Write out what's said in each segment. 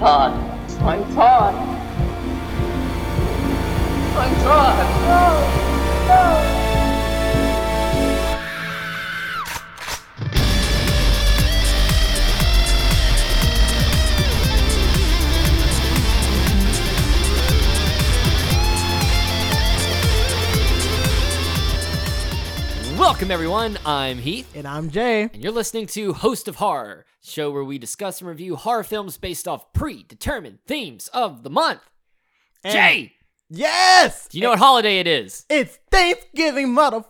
Todd. I'm Todd. I'm Todd. No. Welcome everyone. I'm Heath, And I'm Jay. and you're listening to Host of Horror, show where we discuss and review horror films based off predetermined themes of the month. And- Jay, Yes! do you know what holiday it is? It's Thanksgiving, mother.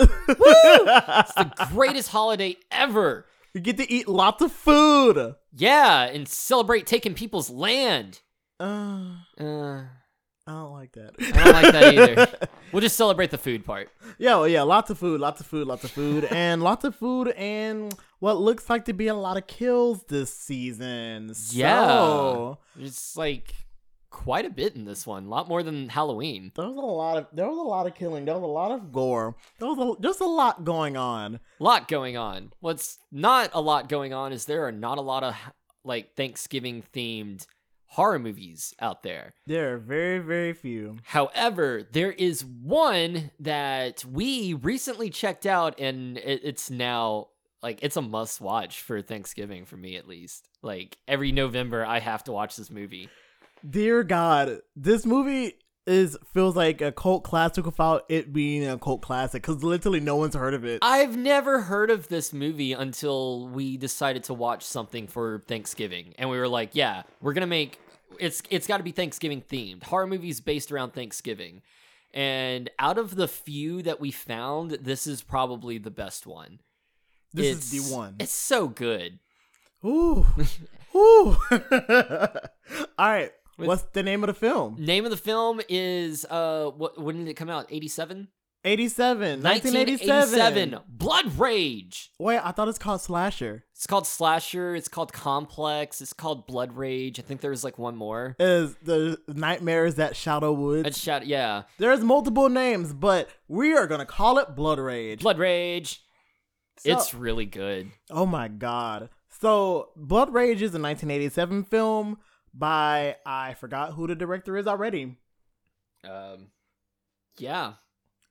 It's the greatest holiday ever. we get to eat lots of food. Yeah, and celebrate taking people's land. Uh, Uh, I don't like that. I don't like that either. We'll just celebrate the food part. yeah, well, yeah, lots of food, lots of food, lots of food, and lots of food, and what looks like to be a lot of kills this season. Yeah. It's like quite a bit in this one, a lot more than Halloween. there was a lot of there was a lot of killing. There was a lot of gore. There was a, just a lot going on. A lot going on. What's not a lot going on is there are not a lot of like Thanksgiving themed horror movies out there. There are very very few. However, there is one that we recently checked out and it, it's now like it's a must watch for Thanksgiving for me at least. Like every November I have to watch this movie. Dear God, this movie is feels like a cult classic without it being a cult classic because literally no one's heard of it. I've never heard of this movie until we decided to watch something for Thanksgiving, and we were like, "Yeah, we're gonna make it's it's got to be Thanksgiving themed horror movies based around Thanksgiving." And out of the few that we found, this is probably the best one. this It's- is the one. It's so good. Ooh, ooh. All right, what's the name of the film? Name of the film is uh, what when did it come out? 87? 87, 1987. 1987. Blood Rage. Wait, I thought it's called Slasher. It's called Slasher. It's called Complex. It's called Blood Rage. I think there's like one more. Is the nightmares that Shadow Woods? It's shot. Yeah, There's multiple names, but we are gonna call it Blood Rage. Blood Rage. So- it's really good. Oh my god. So, Blood Rage is a 1987 film by I forgot who the director is already. Um, yeah.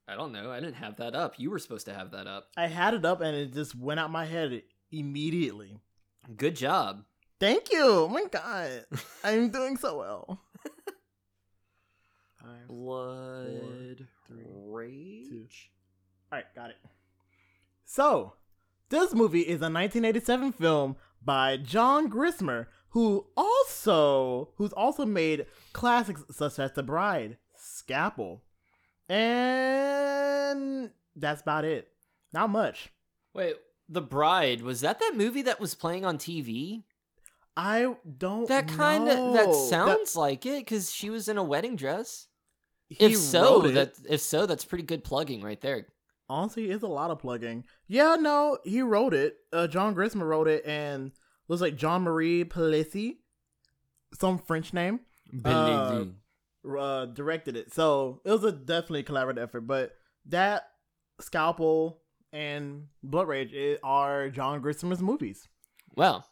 I don't know. I didn't have that up. You were supposed to have that up. I had it up and it just went out my head immediately. Good job. Thank you. Oh my god. I'm doing so well. Five. Blood three, Rage. All right, got it. So, this movie is a 1987 film by John Grissmer, who also who's also made classics such as The Bride, Scalpel, and that's about it. Not much. Wait, The Bride was that that movie that was playing on TV? I don't. That kind of that sounds like it because she was in a wedding dress. If so, that if so, that's pretty good plugging right there. honestly it's a lot of plugging. Yeah, no, he wrote it. Uh, John Grissmer wrote it, and looks like John Marie Palissy, some French name. Uh, uh, directed it. So it was a definitely collaborative effort. But that Scalpel and Blood Rage are John Grissmer's movies. well,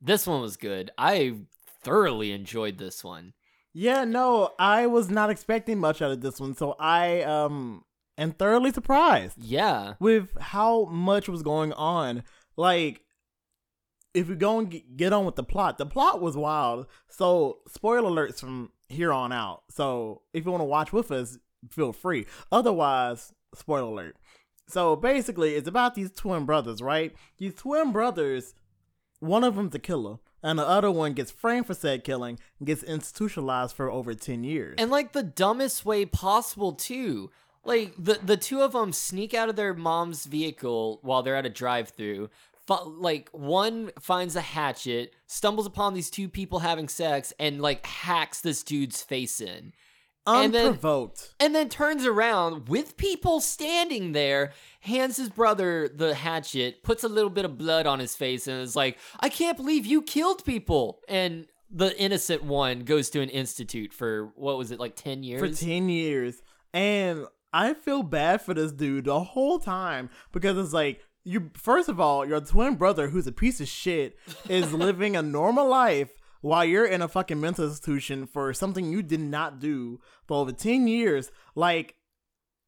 this one was good. I thoroughly enjoyed this one. Yeah, no, I was not expecting much out of this one, so I um am thoroughly surprised Yeah, with how much was going on. Like, if we go and get on with the plot, the plot was wild. So, spoiler alerts from here on out. So, if you want to watch with us, feel free. Otherwise, spoiler alert. So, basically, it's about these twin brothers, right? These twin brothers, one of them's a killer, and the other one gets framed for said killing and gets institutionalized for over 10 years. and like the dumbest way possible too. Like the the two of them sneak out of their mom's vehicle while they're at a drive-through. Fu- like one finds a hatchet, stumbles upon these two people having sex, and like hacks this dude's face in. and then- Unprovoked. and then turns around with people standing there, hands his brother the hatchet, puts a little bit of blood on his face, and is like, I can't believe you killed people. And the innocent one goes to an institute for what was it, like 10 years? for 10 years. And I feel bad for this dude the whole time because it's like you first of all, your twin brother, who's a piece of shit, is living a normal life while you're in a fucking mental institution for something you did not do for over ten years. Like,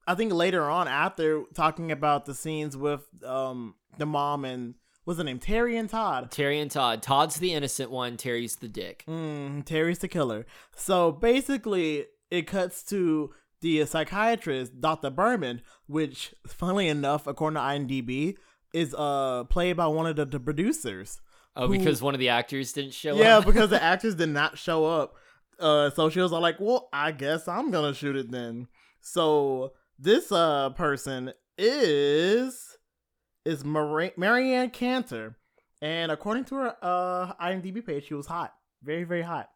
I think later on, after talking about the scenes with um the mom and what's the name, Terry and Todd. Terry and Todd. Todd's the innocent one. Terry's the dick. Mm, Terry's the killer. So basically, it cuts to the psychiatrist, Dr. Berman, which, funnily enough, according to IMDb, is uh played by one of the, the producers. Oh, Who- because one of the actors didn't show Yeah, up. Yeah, because the actors did not show up. Uh, so she was all like, "Well, I guess I'm gonna shoot it then." So this uh person is is Mar- Marianne Kanter, and according to her uh IMDb page, she was hot, very very hot.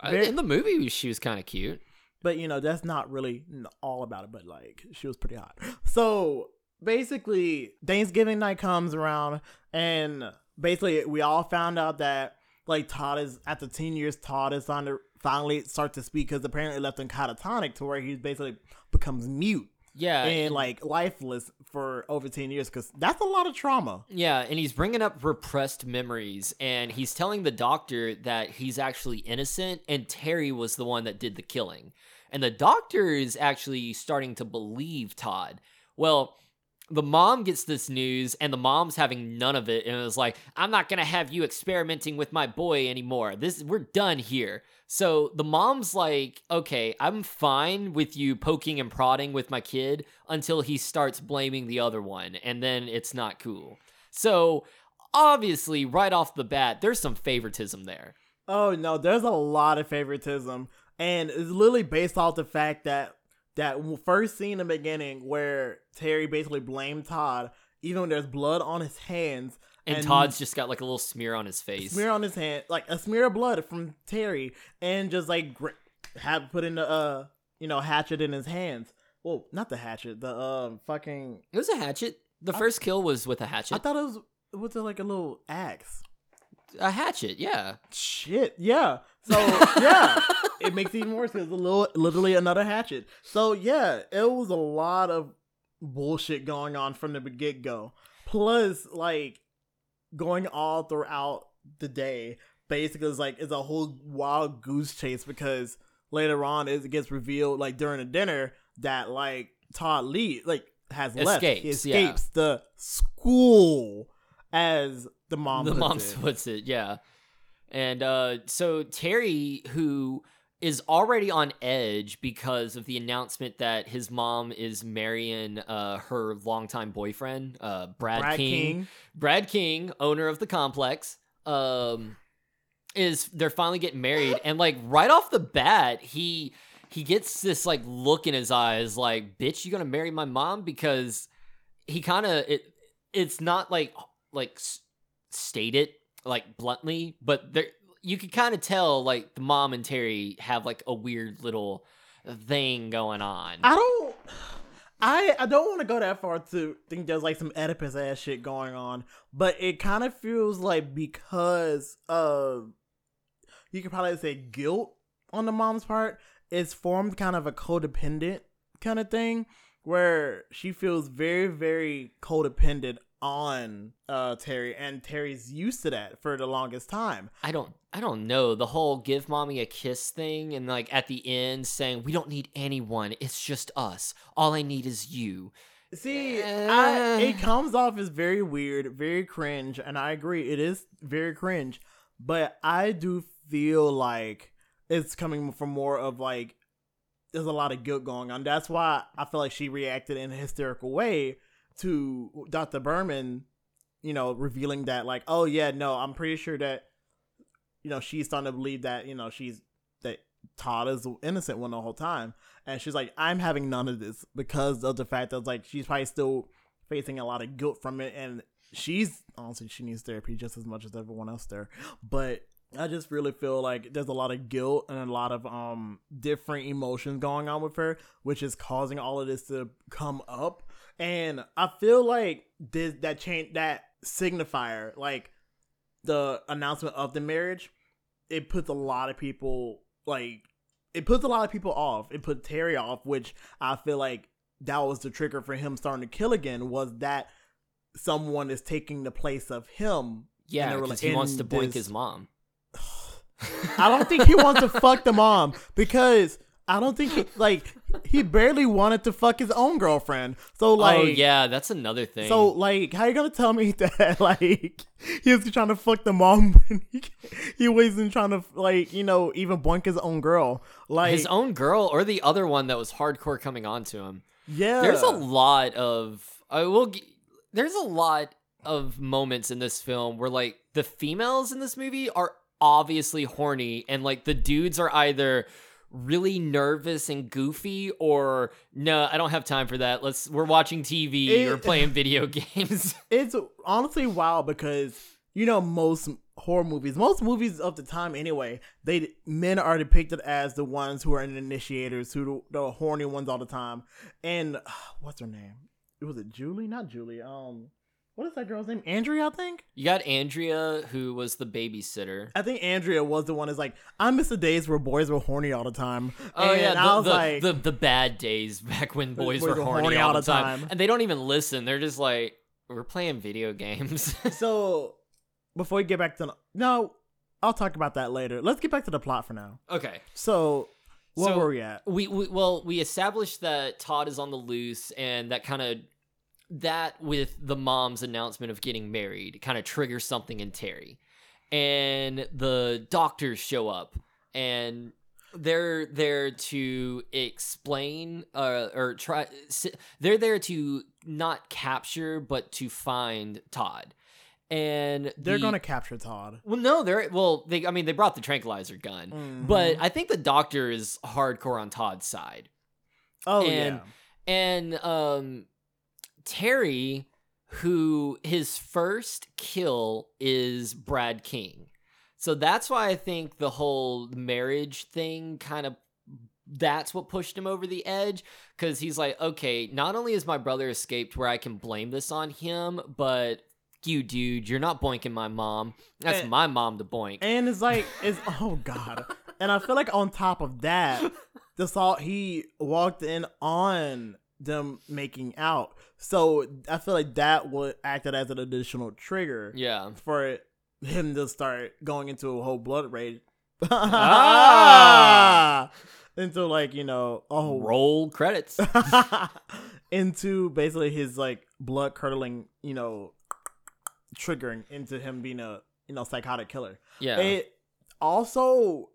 Uh, very- in the movie, she was kind of cute. But you know, that's not really all about it. But like, she was pretty hot. So basically, Thanksgiving night comes around, and basically, we all found out that like Todd is after ten years, Todd is on to finally start to speak because apparently left him catatonic to where he basically becomes mute Yeah, and like lifeless for over ten years because that's a lot of trauma. Yeah, and he's bringing up repressed memories, and he's telling the doctor that he's actually innocent, and Terry was the one that did the killing. And the doctor is actually starting to believe Todd. Well, the mom gets this news, and the mom's having none of it, and it was like, "I'm not gonna have you experimenting with my boy anymore. This we're done here." So the mom's like, "Okay, I'm fine with you poking and prodding with my kid until he starts blaming the other one, and then it's not cool." So obviously, right off the bat, there's some favoritism there. Oh no, there's a lot of favoritism, and it's literally based off the fact that that first scene in the beginning where Terry basically blamed Todd, even when there's blood on his hands, And, Todd's just got like a little smear on his face. smear on his hand, like a smear of blood from Terry, and just like gr- have put in the uh you know hatchet in his hands. Well, not the hatchet, the um fucking. It was a hatchet. The first kill was with a hatchet. I thought it was was it like a little axe. a hatchet, yeah. Shit, yeah. So yeah, it makes it even worse because it's a little, literally another hatchet. So yeah, it was a lot of bullshit going on from the get go. Plus, like going all throughout the day, basically, it's like it's a whole wild goose chase because later on it gets revealed, like during the dinner, that like Todd Lee like has left. He Escapes, yeah. the school, as the mom. the puts mom it. puts it, yeah. And uh, so Terry, who is already on edge because of the announcement that his mom is marrying uh, her longtime boyfriend, uh, Brad, Brad King. King. Brad King, owner of the complex, um, is they're finally getting married, and like right off the bat, he he gets this like look in his eyes, like, "Bitch, you gonna marry my mom?" Because he kind of it. It's not like like state it like bluntly, but there you could kind of tell like the mom and Terry have like a weird little thing going on. I don't. I I don't want to go that far to think there's like some Oedipus ass shit going on, but it kind of feels like because of you could probably say guilt on the mom's part, it's formed kind of a codependent kind of thing where she feels very very codependent on uh Terry and Terry's used to that for the longest time. I don't I don't know the whole give mommy a kiss thing and like at the end saying we don't need anyone it's just us all I need is you See, Uh. I, it comes off as very weird, very cringe, and I agree, it is very cringe. But I do feel like it's coming from more of like there's a lot of guilt going on. That's why I feel like she reacted in a hysterical way to Dr. Berman, you know, revealing that like, oh yeah, no, I'm pretty sure that you know she's starting to believe that you know she's that Todd is the innocent one the whole time. And she's like, I'm having none of this because of the fact that like she's probably still facing a lot of guilt from it and she's honestly she needs therapy just as much as everyone else there. But I just really feel like there's a lot of guilt and a lot of um different emotions going on with her, which is causing all of this to come up. And I feel like this that change that signifier, like the announcement of the marriage, it puts a lot of people like it puts a lot of people off. It put Terry off, which I feel like that was the trigger for him starting to kill again. Was that someone is taking the place of him. Yeah, in a rela- because he wants to boink this- his mom. I don't think he wants to fuck the mom because I don't think he, like he barely wanted to fuck his own girlfriend. So oh, like oh yeah, that's another thing. So like, how you gonna tell me that like he was trying to fuck the mom when he, he wasn't trying to like you know even boink his own girl? Like his own girl or the other one that was hardcore coming on to him. yeah. There's a lot of I will. There's a lot of moments in this film where like the females in this movie are obviously horny, and like the dudes are either really nervous and goofy or no, I don't have time for that. Let's we're watching TV or playing video games. it's honestly wild because you know most horror movies, most movies of the time anyway, they men are depicted as the ones who are the initiators, who the, the horny ones all the time. And what's her name? it Was it Julie? Not Julie. Um, what is that girl's name? Andrea, I think. you got Andrea who was the babysitter. I think Andrea was the one that's like, I miss the days where boys were horny all the time. Oh and yeah, the, I was the, like, the the bad days back when boys, boys were, horny, all, the time. time. and they don't even listen. They're just like, we're playing video games. so before we get back to no, I'll talk about that later. Let's get back to the plot for now. okay, So, where So- were we at? we, we well we established that Todd is on the loose, and that kind of that with the mom's announcement of getting married kind of triggers something in Terry, and the doctors show up and. They're there to explain, uh, or try. They're there to not capture, but to find Todd. And They're the- gonna capture Todd. Well, no, they're well. They, I mean, they brought the tranquilizer gun, Mhm. but I think the doctor is hardcore on Todd's side, oh and- yeah, and um, Terry, who his first kill is Brad King, so that's why I think the whole marriage thing kind of that's what pushed him over the edge because he's like, okay, not only is my brother escaped where I can blame this on him, but you, dude, you're not boinking my mom. That's And- my mom to boink. and it's like it's oh god, and I feel like on top of that, the thought he walked in on them making out, so I feel like that would acted as an additional trigger. yeah. for him to start going into a whole blood rage. Ah! into like, you know, oh Roll credits. into basically his like blood curdling, you know, triggering into him being a, you know, psychotic killer. Yeah. It also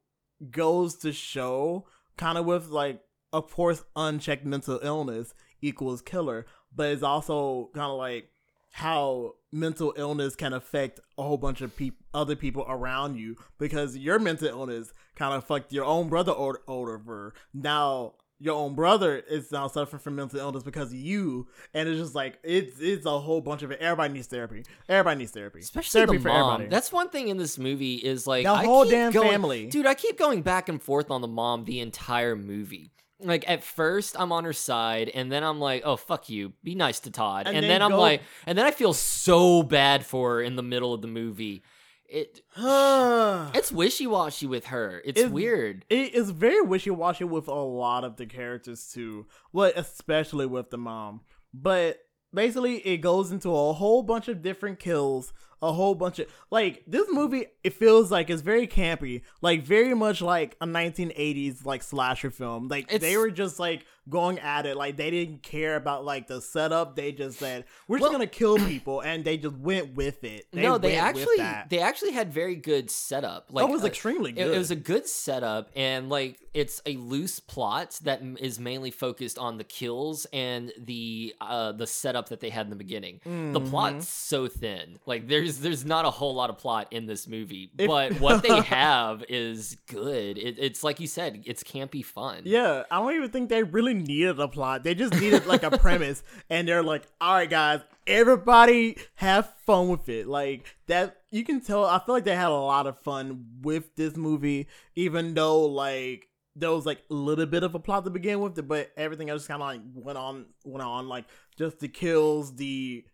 goes to show kind of with like of course unchecked mental illness equals killer, but it's also kind of like how mental illness can affect a whole bunch of peop- other people around you because your mental illness kind of fucked your own brother or- over. Now your own brother is now suffering from mental illness because of you, and it's just like it's it's a whole bunch of it. Everybody needs therapy. Everybody needs therapy. Especially therapy the mom. That's one thing in this movie is like The whole damn going- family. Dude, I keep going back and forth on the mom the entire movie. Like at first I'm on her side, and then I'm like, oh fuck you, be nice to Todd, And and, then I'm go- like, and then I feel so bad for her in the middle of the movie. It it's wishy washy with her. It's It's- weird. it is very wishy-washy with a lot of the characters too well especially with the mom but basically it goes into a whole bunch of different kills a whole bunch of like this movie it feels like it's very campy like very much like a 1980s like slasher film. Like they were just like going at it like they didn't care about like the setup they just said we're just Well- gonna kill people and they just went with it no, they actually they actually had very good setup. Like that was uh, extremely It, good it was a good setup, and like it's a loose plot that m- is mainly focused on the kills and the uh the setup that they had in the beginning. The Mhm. plot's so thin. Like there's there's not a whole lot of plot in this movie, If- but what they have is good. It, it's like you said, it's campy fun. Yeah, I don't even think they really needed a plot. They just needed like a premise, and they're like, "All right, guys, everybody have fun with it." Like that, you can tell. I feel like they had a lot of fun with this movie, even though like there was like a little bit of a plot to begin with, but everything else kind of like went on, went on. Like just the kills, the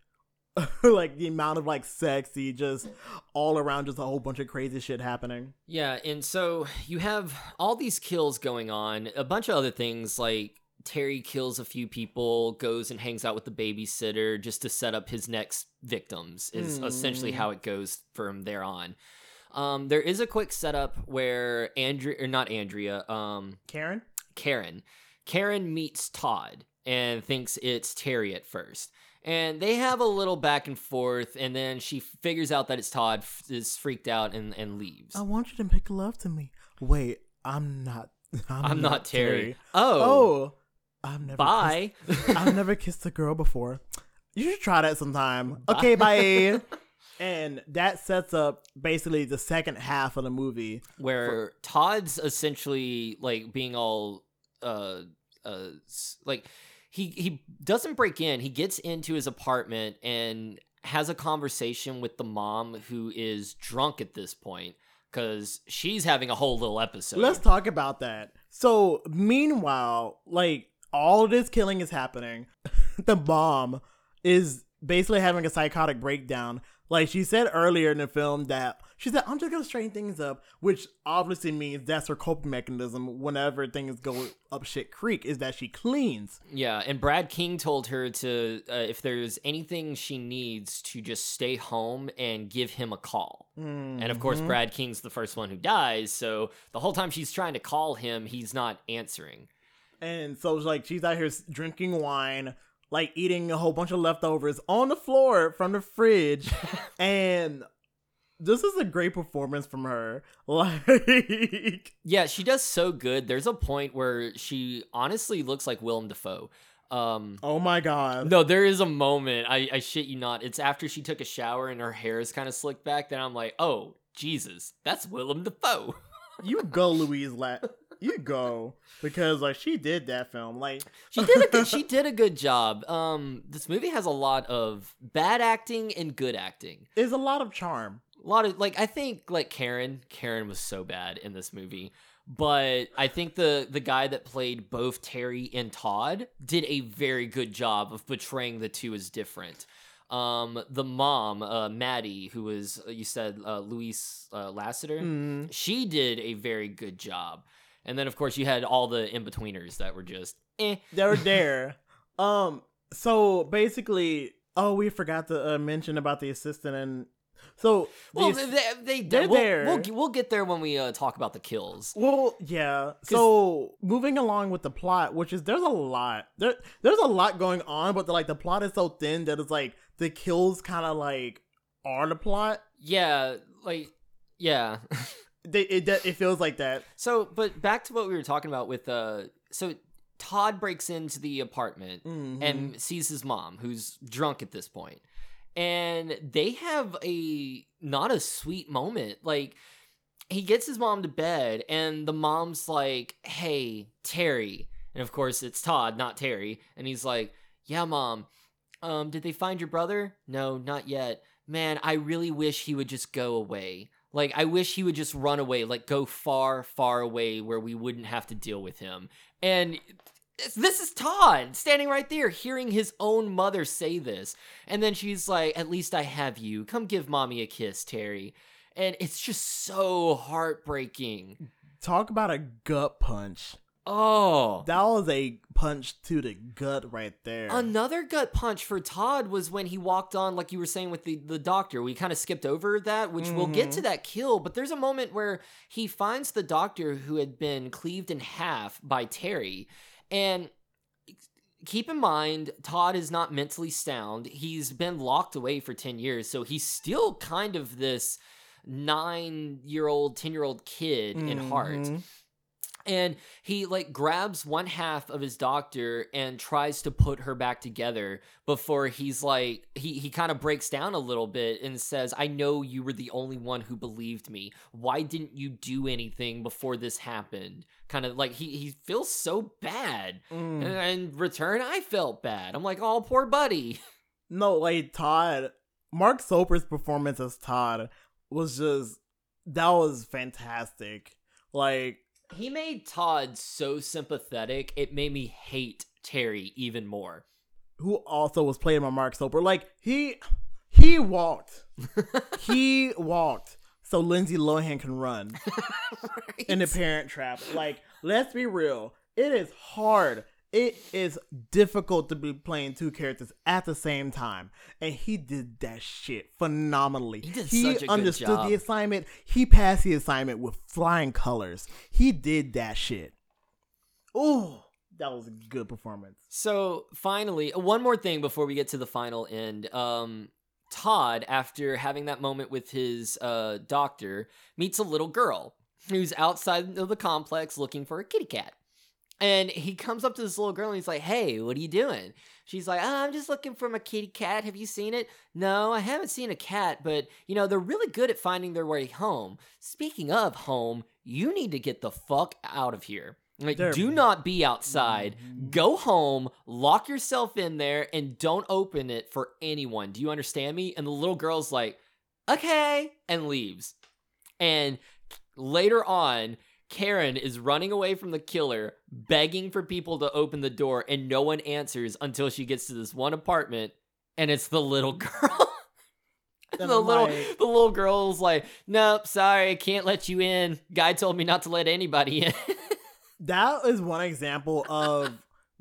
like the amount of like sexy, just all around, just a whole bunch of crazy shit happening. Yeah, and so you have all these kills going on, a bunch of other things like Terry kills a few people, goes and hangs out with the babysitter just to set up his next victims, is essentially Mm. how it goes from there on. Um, there is a quick setup where Andrea, or not Andrea, um, Karen. Karen. Karen meets Todd and thinks it's Terry at first. And they have a little back and forth, and then she figures out that it's Todd, f- is freaked out, and, and leaves. I want you to make love to me. Wait, I'm not. I'm, I'm not Terry. Terry. Oh, Oh, I've never. bye. Kissed, I've never kissed a girl before. You should try that sometime. Okay, bye. and that sets up basically the second half of the movie. where Todd's essentially like being all uh uh like he he doesn't break in he gets into his apartment and has a conversation with the mom who is drunk at this point cuz she's having a whole little episode Let's talk about that. So, meanwhile, like all this killing is happening, the mom is basically having a psychotic breakdown. Like she said earlier in the film that she said, "I'm just gonna straighten things up," which obviously means that's her coping mechanism whenever things go up shit creek is that she cleans. yeah and Brad King told her to uh, if there's anything she needs to just stay home and give him a call And of course, Mhm. Brad King's the first one who dies. So the whole time she's trying to call him, he's not answering. And so it's like she's out here drinking wine, like eating a whole bunch of leftovers on the floor from the fridge. and this is a great performance from her. Like Yeah, she does so good. There's a point where she honestly looks like Willem Dafoe. Um, oh my god. no, there is a moment. I, I shit you not. It's after she took a shower and her hair is kind of slicked back. Then I'm like, oh Jesus, that's Willem Dafoe. You go, Louise La You go. Because like she did that film. Like She did a good, she did a good job. Um, this movie has a lot of bad acting and good acting. there's a lot of charm. a lot of like I think like Karen Karen was so bad in this movie but I think the the guy that played both Terry and Todd did a very good job of portraying the two as different um the mom uh Maddie who was uh, you said uh Louise uh, Lassiter Mm. she did a very good job and then of course you had all the in-betweeners that were just eh They were there. um so basically oh we forgot to uh, mention about the assistant and so well the they, they, they're we'll, there. We'll, we'll get there when we uh, talk about the kills Well, yeah. So moving along with the plot, which is there's a lot there. There's a lot going on, but the, like the plot is so thin that it's like the kills kind of like are the plot. yeah like yeah They, it it feels like that. So, but back to what we were talking about with uh so Todd breaks into the apartment Mhm. and sees his mom who's drunk at this. And they have a not a sweet moment. Like he gets his mom to bed and the mom's like, "Hey, Terry." And of course, it's Todd, not Terry, and he's like, "Yeah, mom. Um did they find your brother? No, not yet. Man, I really wish he would just go away." Like, I wish he would just run away, like, go far, far away where we wouldn't have to deal with him. And this is Todd standing right there, hearing his own mother say this. And then she's like, At least I have you. Come give mommy a kiss, Terry. And it's just so heartbreaking. Talk about a gut punch. Oh. That was a punch to the gut right there. Another gut punch for Todd was when he walked on, like you were saying with the, the doctor. We kind of skipped over that, which we'll get to that kill, but there's a moment where he finds the doctor who had been cleaved in half by Terry. And keep in mind, Todd is not mentally sound. He's been locked away for 10 years, so he's still kind of this nine year old, 10 year old kid in heart Mhm. And he like grabs one half of his doctor and tries to put her back together before he's like he he kind of breaks down a little bit and says i know you were the only one who believed me. Why didn't you do anything before this happened? Kind of like he he feels so bad. Mm. and in return i felt bad. I'm like oh poor buddy. No, like Todd, Mark Soper's performance as Todd was just that was fantastic. Like he made todd so sympathetic it made me hate terry even more who also was played by Mark Soper. Like he he walked. he walked so Lindsay Lohan can run in the parent trap. Like, let's be real. It is hard. It is difficult to be playing two characters at the same time, and he did that shit phenomenally. He did such a good understood the assignment. He passed the assignment with flying colors. He did that shit. Ooh, that was a good performance. So finally, one more thing before we get to the final end. Um, Todd, after having that moment with his uh, doctor, meets a little girl who's outside of the complex looking for a kitty cat. And he comes up to this little girl and he's like, Hey, what are you doing? She's like, oh, I'm just looking for my kitty cat. Have you seen it? No, I haven't seen a cat, but you know, they're really good at finding their way home. Speaking of home, you need to get the fuck out of here. Like, They're- do not be outside. Mm-hmm. Go home, lock yourself in there, and don't open it for anyone. Do you understand me? And the little girl's like, okay, and leaves. And later on, Karen is running away from the killer, begging for people to open the door, and no one answers until she gets to this one apartment, and it's the little girl. The little the little girl's like, nope, sorry, I can't let you in. Guy told me not to let anybody in. That is one example of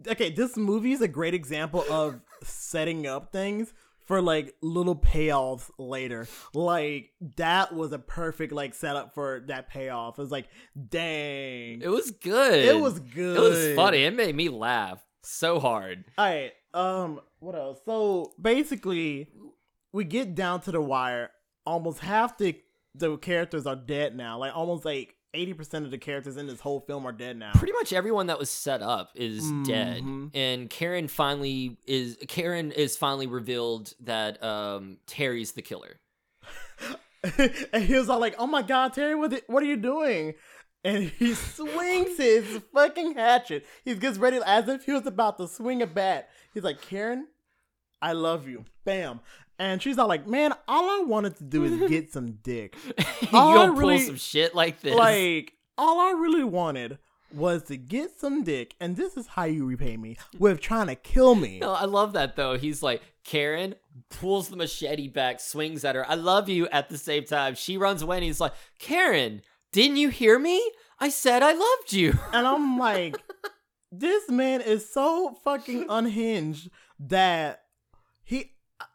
okay, this movie is a great example of setting up things for like little payoffs later. Like that was a perfect like setup for that payoff. It was like, dang. it was good. It was good. It was funny. It made me laugh so hard. Alright, um, what else? So basically, we get down to the wire. Almost half the the characters are dead now. Like almost like eighty percent of the characters in this whole film are dead now. Pretty much everyone that was set up is dead, Mhm. and Karen finally is Karen is finally revealed that um, Terry's the killer. and he was all like, "Oh my God, Terry, what what are you doing?" And he swings his fucking hatchet. He gets ready as if he was about to swing a bat. He's like, "Karen, I love you." Bam. And she's all like, "Man, all I wanted to do is get some dick. you All don't pull really- some shit like this. Like, all I really wanted was to get some dick, and this is how you repay me with trying to kill me." No, I love that though. He's like, Karen pulls the machete back, swings at her. I love you at the same time. She runs away and he's like, Karen, didn't you hear me? I said I loved you. And I'm like, this man is so fucking unhinged that he.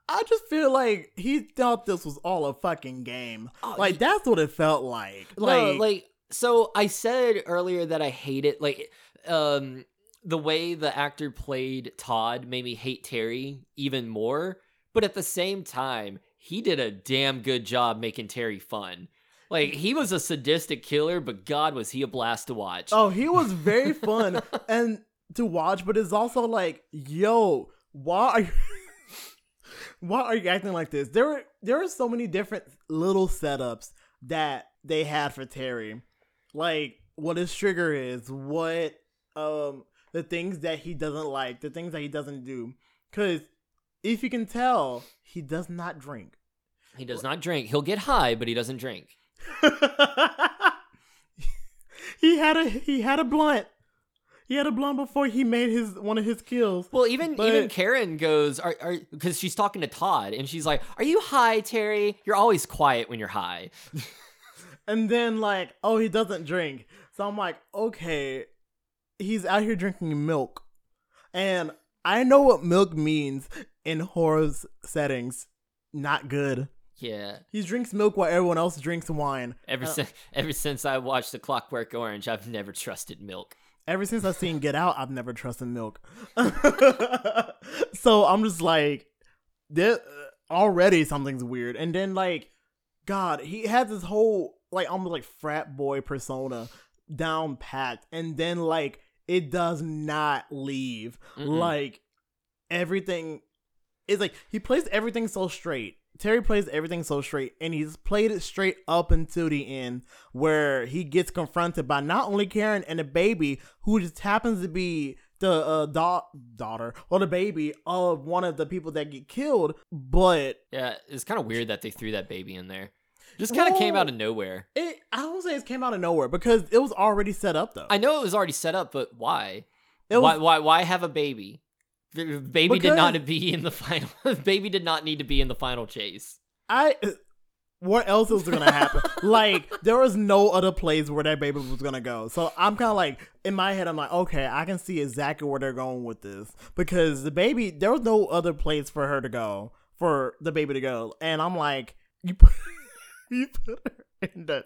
I just feel like he thought this was all a fucking game. Oh, like that's what it felt like. Like, no, like so I said earlier that I hate it. Like, um, the way the actor played Todd made me hate Terry even more. But at the same time, he did a damn good job making Terry fun. Like he was a sadistic killer, but God was he a blast to watch. oh, he was very fun and to watch, but it's also like, yo, why are you? Why are you acting like this? There were there are so many different little setups that they had for Terry, like what his trigger is, what um the things that he doesn't like, the things that he doesn't do. Cause if you can tell, he does not drink. He does not drink. He'll get high, but he doesn't drink. he had a he had a blunt. He had a blonde before he made his one of his kills. Well, even But- even Karen goes, "Are are?" Because she's talking to Todd, and she's like, "Are you high, Terry? You're always quiet when you're high." And then like, oh, he doesn't drink. So I'm like, okay, he's out here drinking milk. And I know what milk means in horror settings. Not good. Yeah. He drinks milk while everyone else drinks wine. Ever Uh, since ever since I watched The Clockwork Orange, I've never trusted milk. Ever since I've seen Get Out, I've never trusted milk. so I'm just like, there uh, already something's weird. And then like, God, he had this whole like almost like frat boy persona down packed, and then like it does not leave. Mm-mm. Like everything is like he plays everything so straight. Terry plays everything so straight, and he's played it straight up until the end, where he gets confronted by not only Karen and the baby, who just happens to be the uh, da- daughter or the baby of one of the people that get killed, but Yeah, it's kind of weird that they threw that baby in there. Just kind of came out of nowhere. it I don't say it came out of nowhere because it was already set up though. I know it was already set up, but why? it why why why have a baby? Baby did not be in the final. baby did not need to be in the final chase. I what else was gonna happen? like there was no other place where that baby was gonna go. So I'm kind of like in my head, I'm like, okay, I can see exactly where they're going with this because the baby, there was no other place for her to go, for the baby to go, and I'm like, you put, you put her in the.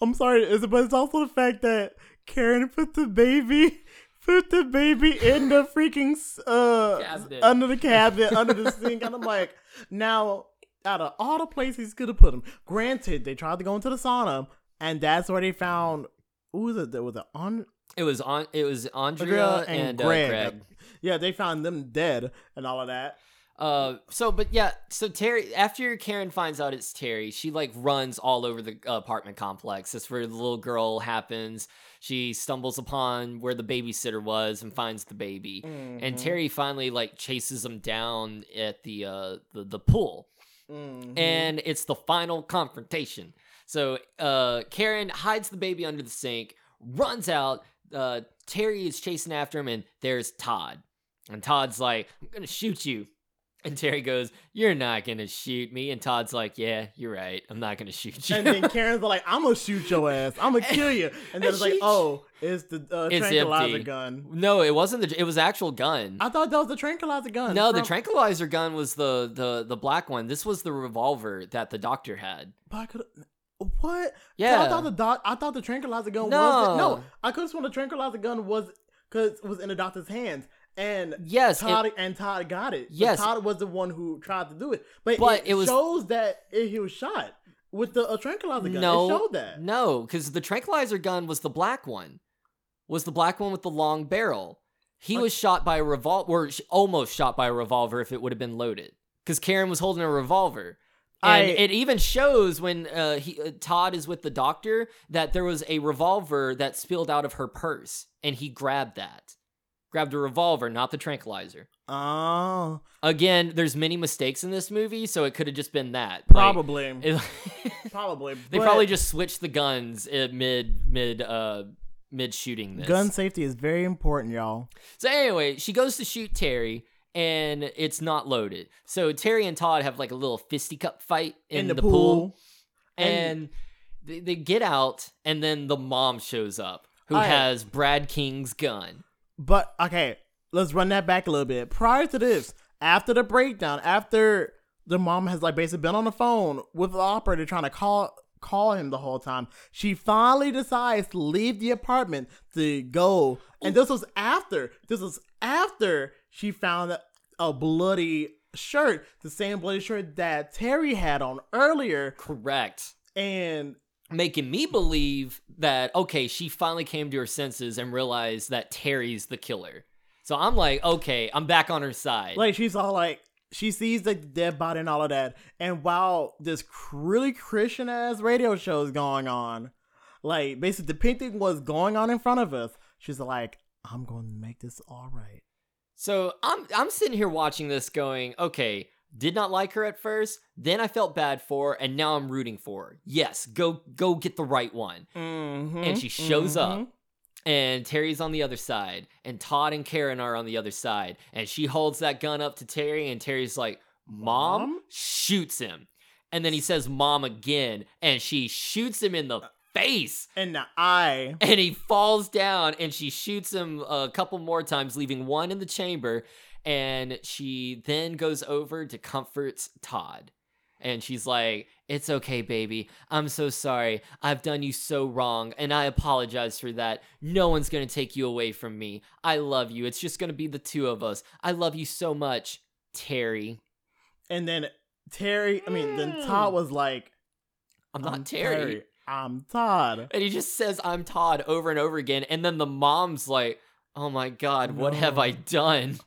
I'm sorry, but it's also the fact that Karen put the baby. Put the baby in the freaking uh Cabinet. under the cabinet, under the sink, and I'm like, now out of all the places could have put him, granted they tried to go into the sauna, and that's where they found who was it? There was it on It was on. It was Andrea, Andrea and, and uh, Greg. Greg. Yeah, they found them dead and all of that. Uh, so but yeah, so Terry after Karen finds out it's Terry, she like runs all over the apartment complex. That's where the little girl happens. She stumbles upon where the babysitter was and finds the baby. And Terry finally like chases him down at the uh the, the pool. Mhm. And it's the final confrontation. So uh Karen hides the baby under the sink, runs out, uh Terry is chasing after him and there's Todd. And Todd's like, I'm gonna shoot you. And Terry goes, You're not gonna shoot me. And Todd's like, Yeah, you're right. I'm not gonna shoot you. and then Karen's like, "I'm gonna shoot your ass. I'm gonna kill you." And then And it's like, "Oh, it's the uh, It's tranquilizer empty. gun." no, it wasn't the. It was actual gun. I thought that was the tranquilizer gun. no, the tranquilizer gun was the the the black one. This was the revolver that the doctor had. But I could. What? Yeah. I thought the doc. I thought the tranquilizer gun No. was. No, I could have sworn the tranquilizer gun was because it was in the doctor's hands, and Yes, it- Todd and Todd got it. But Yes. Todd was the one who tried to do it, but, But it, it was- shows that it, he was shot with the tranquilizer gun. No, it showed that. No, because the tranquilizer gun was the black one. Was the black one with the long barrel. He was shot by a revolver, or almost shot by a revolver if it would have been loaded. Because Karen was holding a revolver. And I- it even shows when uh, he uh, Todd is with the doctor that there was a revolver that spilled out of her purse, and he grabbed that, grabbed a revolver, not the tranquilizer. Oh, Again, there's many mistakes in this movie, so it could have just been that. Like, probably, it- probably. they but probably just switched the guns mid mid uh mid shooting this. gun safety is very important, y'all. So anyway, she goes to shoot Terry and it's not loaded. So Terry and Todd have like a little fisticuff fight in, the, pool, and, they, they get out and then the mom shows up who Alright. has Brad King's gun. But okay, let's run that back a little bit. Prior to this, after the breakdown, after the mom has like basically been on the phone with the operator trying to call call him the whole time, she finally decides to leave the apartment to go. And this was after. This was after she found a, a bloody shirt, the same bloody shirt that Terry had on earlier, Correct. and Making me believe that okay, she finally came to her senses and realized that Terry's the killer. So I'm like, okay, I'm back on her side. Like she's all like she sees the dead body and all of that. And while this really Christian ass radio show is going on, like basically depicting what's going on in front of us, she's like, I'm going to make this all right. So I'm I'm sitting here watching this going, okay, did not like her at first, then I felt bad for her, and now I'm rooting for her. Yes, go go get the right one. Mm-hmm, And she shows up. And Terry's on the other side, and Todd and Karen are on the other side. And she holds that gun up to Terry, and Terry's like, Mom? Mom? Shoots him. And then he says, Mom again, and she shoots him in the face. And the eye. And he falls down, and she shoots him a couple more times, leaving one in the chamber. And she then goes over to comfort Todd. And she's like, It's okay, baby. I'm so sorry. I've done you so wrong, and I apologize for that. No one's gonna take you away from me. I love you. It's just gonna be the two of us. I love you so much, Terry. And then Terry, I mean, then mm. Todd was like, I'm not "I'm Terry. I'm Todd. And he just says, I'm Todd over and over again. And then the mom's like, Oh my God, what have I done?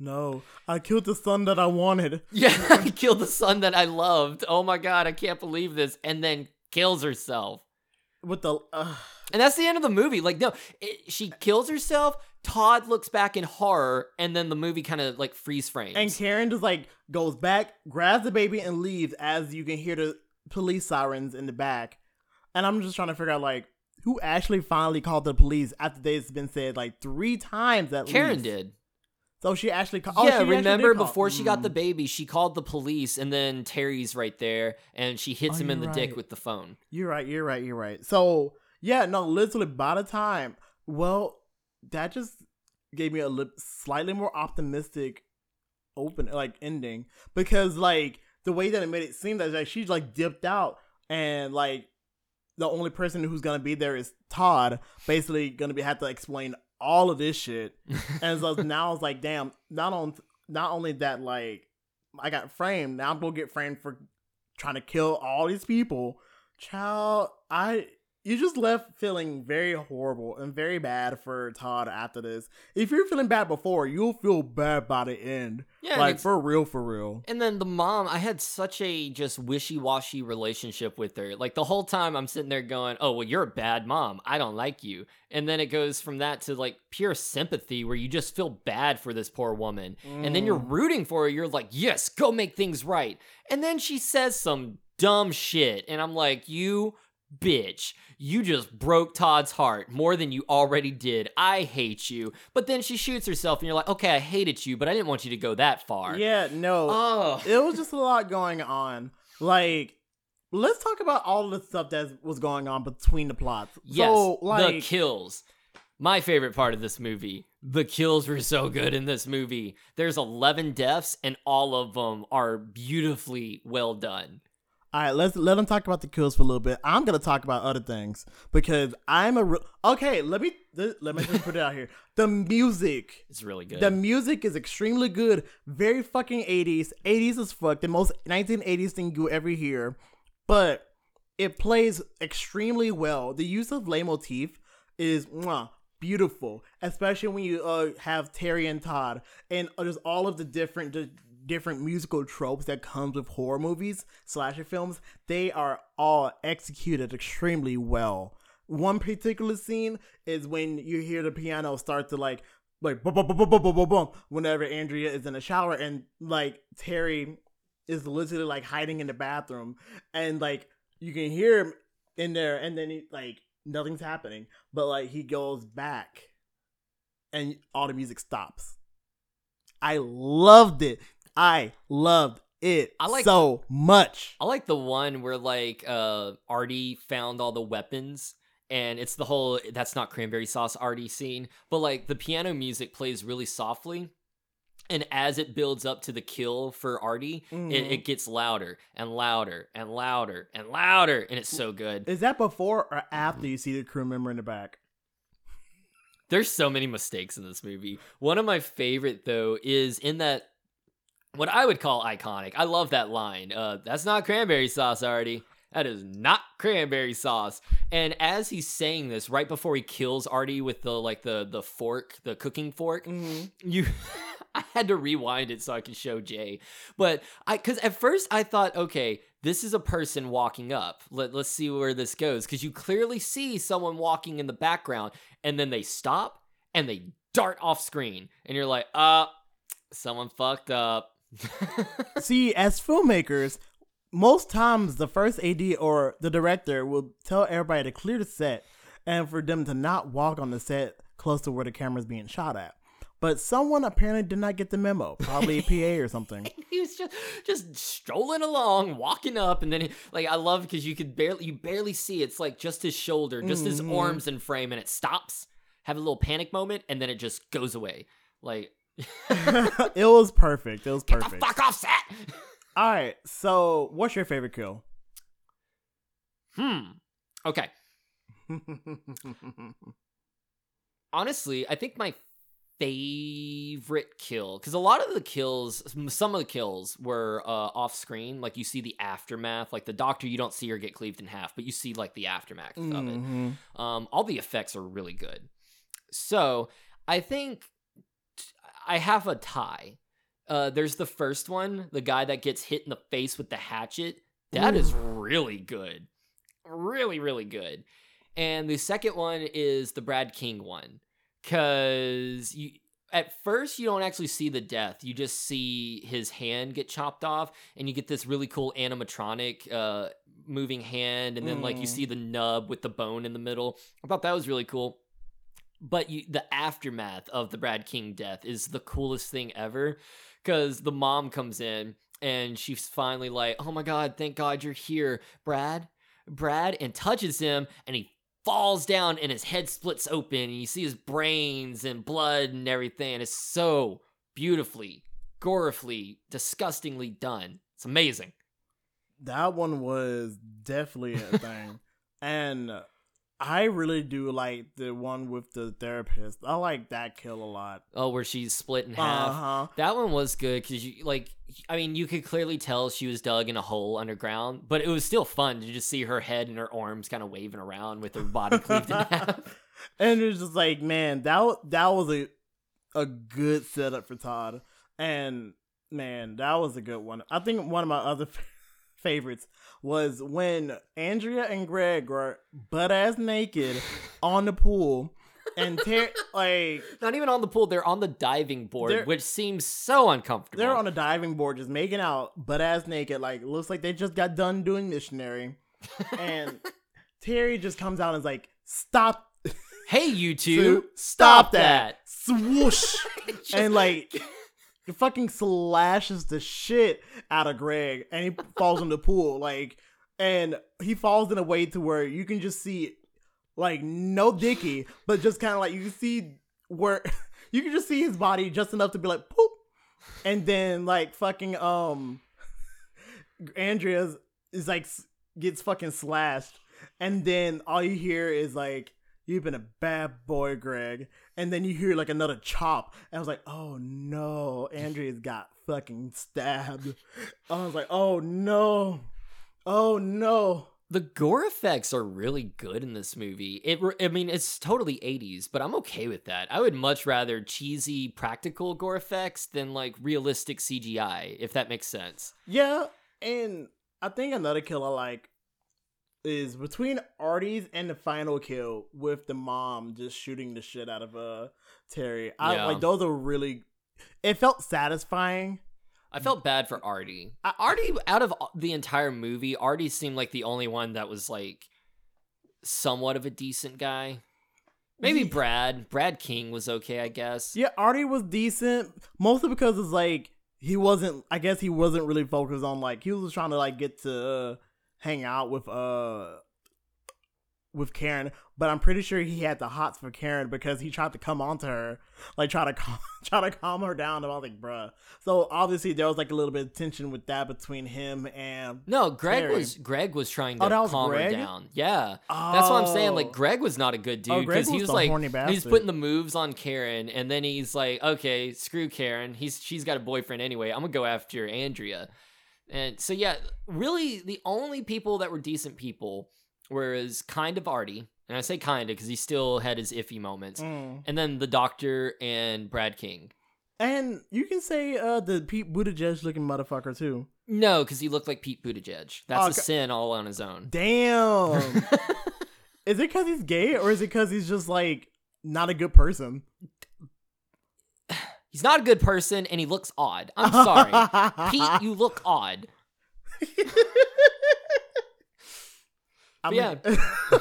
No, I killed the son that I wanted. Yeah, I killed the son that I loved. Oh my God, I can't believe this. And then kills herself. With the. Uh, And that's the end of the movie. Like, no, it, she kills herself. Todd looks back in horror, and then the movie kind of like freeze frames. And Karen just like goes back, grabs the baby, and leaves as you can hear the police sirens in the back. And I'm just trying to figure out like who actually finally called the police after they've been said like three times that Karen least. did. So she actually called. yeah, oh, she remember did call- before she got the Mm. baby, she called the police, and then Terry's right there, and she hits Oh, him in the you're dick with the phone. You're right. You're right. You're right. So yeah, no, literally by the time, well, that just gave me a li- slightly more optimistic open like ending because like the way that it made it seem that like she's like dipped out and like the only person who's gonna be there is Todd, basically gonna be have to explain all of this shit. And so now it's like, damn, not on not only that, like I got framed, now I'm gonna get framed for trying to kill all these people. Child, I you just left feeling very horrible and very bad for Todd after this. If you're feeling bad before, you'll feel bad by the end. Yeah, like for real, for real. And then the mom, I had such a just wishy washy relationship with her. Like the whole time I'm sitting there going, oh, well, you're a bad mom. I don't like you. And then it goes from that to like pure sympathy where you just feel bad for this poor woman. And then you're Mm. rooting for her. You're like, yes, go make things right. And then she says some dumb shit. And I'm like, you bitch, you just broke Todd's heart more than you already did. I hate you. But then she shoots herself, and you're like, okay, I hated you, but I didn't want you to go that far. Yeah, no. Oh. it was just a lot going on. Like, let's talk about all the stuff that was going on between the plots. Yes, so, the kills. My favorite part of this movie. The kills were so good in this movie. There's 11 deaths, and all of them are beautifully well done. All right, let's let them talk about the kills for a little bit. I'm gonna talk about other things because I'm a re- okay. Let me let me just put it out here. The music, is really good. the music is extremely good. Very fucking 80s, 80s is fuck. The most 1980s thing you ever hear, but it plays extremely well. The use of leitmotif is mwah, beautiful, especially when you uh, have Terry and Todd and uh, just all of the different the different musical tropes that comes with horror movies, slasher films, they are all executed extremely well. One particular scene is when you hear the piano start to like like boom boom boom boom boom boom boom whenever Andrea is in the shower and like Terry is literally like hiding in the bathroom and like you can hear him in there and then he, like nothing's happening but like he goes back and all the music stops. I loved it i loved it I like- so much I like the one where like uh Artie found all the weapons and it's the whole that's not cranberry sauce Artie scene, but like the piano music plays really softly. And as it builds up to the kill for Artie, it, Mhm. it gets louder and louder and louder and louder, and it's so good. is that before or after you see the crew member in the back There's so many mistakes in this movie. One of my favorite though is in that what I would call iconic. I love that line. Uh, that's not cranberry sauce, Artie. That is not cranberry sauce. And as he's saying this, right before he kills Artie with the like the the fork, the cooking fork, you I had to rewind it so I could show Jay. But I cuz at first I thought, okay, this is a person walking up. Let, let's see where this goes cuz you clearly see someone walking in the background and then they stop and they dart off screen and you're like, "Uh, someone fucked up." See, as filmmakers, most times the first AD or the director will tell everybody to clear the set and for them to not walk on the set close to where the camera's being shot at. But someone apparently did not get the memo, probably a PA or something. he was just just strolling along, walking up, and then he, like I love because you could barely you barely see it's like just his shoulder, just his Mhm. arms in frame, and it stops, have a little panic moment, and then it just goes away. Like it was perfect. It was the perfect. fuck off set. All right, so what's your favorite kill? hmm. Okay. Honestly, I think my favorite kill because a lot of the kills some of the kills were uh, off screen like you see the aftermath like the doctor you don't see her get cleaved in half but you see like the aftermath of it Mhm. Um, all the effects are really good. So I think I have a tie. Uh, there's the first one, the guy that gets hit in the face with the hatchet. That is really good. Really, really good. And the second one is the Brad King one. Cause you at first you don't actually see the death. You just see his hand get chopped off, and you get this really cool animatronic uh moving hand, and then like you Mm. see the nub with the bone in the middle. I thought that was really cool. But you, the aftermath of the Brad King death is the coolest thing ever because the mom comes in and she's finally like, "Oh my god, thank God you're here, Brad." Brad and touches him and he falls down and his head splits open and you see his brains and blood and everything and it's so beautifully, gorefully, disgustingly done. It's amazing. That one was definitely a thing. and I really do like the one with the therapist. I like that kill a lot. Oh, where she's split in half. Uh-huh. That one was good because you like, I mean, you could clearly tell she was dug in a hole underground, but it was still fun to just see her head and her arms kind of waving around with her body cleaved in half. and it's just like, man, that that was a a good setup for Todd. And man, that was a good one. I think one of my other favorites was when Andrea and Greg were butt ass naked on the pool, and Ter- like Not even on the pool; they're on the diving board, which seems so uncomfortable. they're on a diving board just making out butt ass naked. Like looks like they just got done doing missionary, and Terry just comes out and is like, "Stop." hey, you two, Two, stop that! Swoosh. Just- and like fucking slashes the shit out of Greg and he falls in the pool like and he falls in a way to where you can just see like no dicky but just kind of like you can see where you can just see his body just enough to be like poop and then like fucking um Andrea's is like gets fucking slashed and then all you hear is like you've been a bad boy Greg and then you hear like another chop and I was like oh no Andrea's got fucking stabbed I was like oh no oh no the gore effects are really good in this movie. It, I mean, it's totally 80s, but I'm okay with that. I would much rather cheesy practical gore effects than like realistic CGI, if that makes sense. Yeah, and I think another kill I like is between Artie's and the final kill with the mom just shooting the shit out of uh Terry. I Yeah. like those are really it felt satisfying. I felt bad for Artie. Uh, Artie, out of the entire movie, Artie seemed like the only one that was like somewhat of a decent guy. Maybe Brad. Brad King was okay, I guess. Yeah, Artie was decent, mostly because it's like he wasn't I guess he wasn't really focused on like he was just trying to like get to uh, hang out with uh with Karen, but I'm pretty sure he had the hots for Karen because he tried to come on to her, like try to calm, try to calm her down. And I was like, bruh. So obviously there was like a little bit of tension with that between him and. No, Greg Terry. was Greg was trying Oh, to that was calm Greg? her down. Yeah, that's what I'm saying. Oh. Like Greg was not a good Oh, dude because he was like he's putting the moves on Karen, and then he's like, okay, screw Karen. He's she's got a boyfriend anyway. I'm gonna go after Andrea. And so yeah, really the only people that were decent people whereas kind of Artie, and I say kind of because he still had his iffy moments, Mm. and then the Doctor and Brad King. And you can say uh the Pete Buttigieg looking motherfucker too. No, because he looked like Pete Buttigieg. That's Oh, a sin all on his own. Damn. is it because he's gay or is it because he's just like not a good person? He's not a good person, and he looks odd. I'm sorry. Pete, you look odd. Yeah.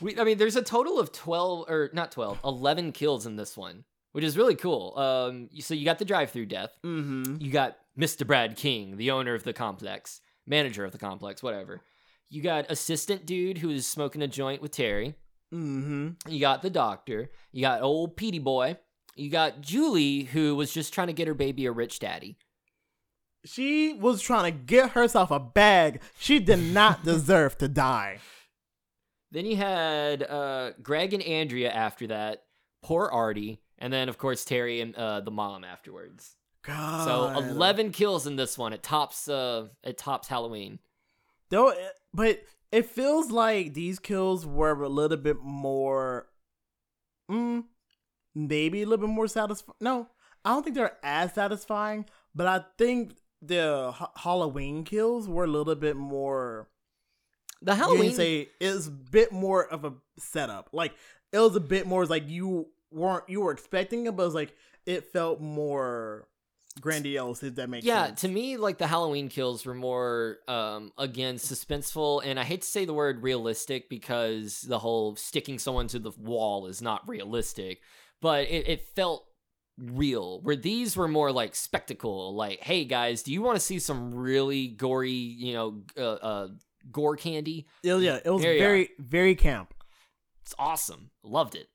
We, I mean, there's a total of 12, or not 12, 11 kills in this one, which is really cool. Um, so you got the drive through death. mm-hmm. You got Mr. Brad King, the owner of the complex, manager of the complex, whatever. You got assistant dude who is smoking a joint with Terry. Mm-hmm. You got the doctor. You got old Petey boy. You got Julie, who was just trying to get her baby a rich daddy. She was trying to get herself a bag. She did not deserve to die. Then you had uh, Greg and Andrea after that. Poor Artie, and then of course Terry and uh, the mom afterwards. God. So eleven kills in this one. It tops. Uh, it tops Halloween. Though, but it feels like these kills were a little bit more, mm, maybe a little bit more satisfying. No, I don't think they're as satisfying, but I think the ha- Halloween kills were a little bit more. The Halloween Halloween. say is a bit more of a setup. Like it was a bit more like you weren't you were expecting it, but it was like it felt more grandiose. If that makes yeah sense. to me like the halloween kills were more um again suspenseful and i hate to say the word realistic because the whole sticking someone to the wall is not realistic but it, it felt real where these were more like spectacle like hey guys do you want to see some really gory you know uh, uh gore candy It yeah, it was Here very very camp. it's awesome loved it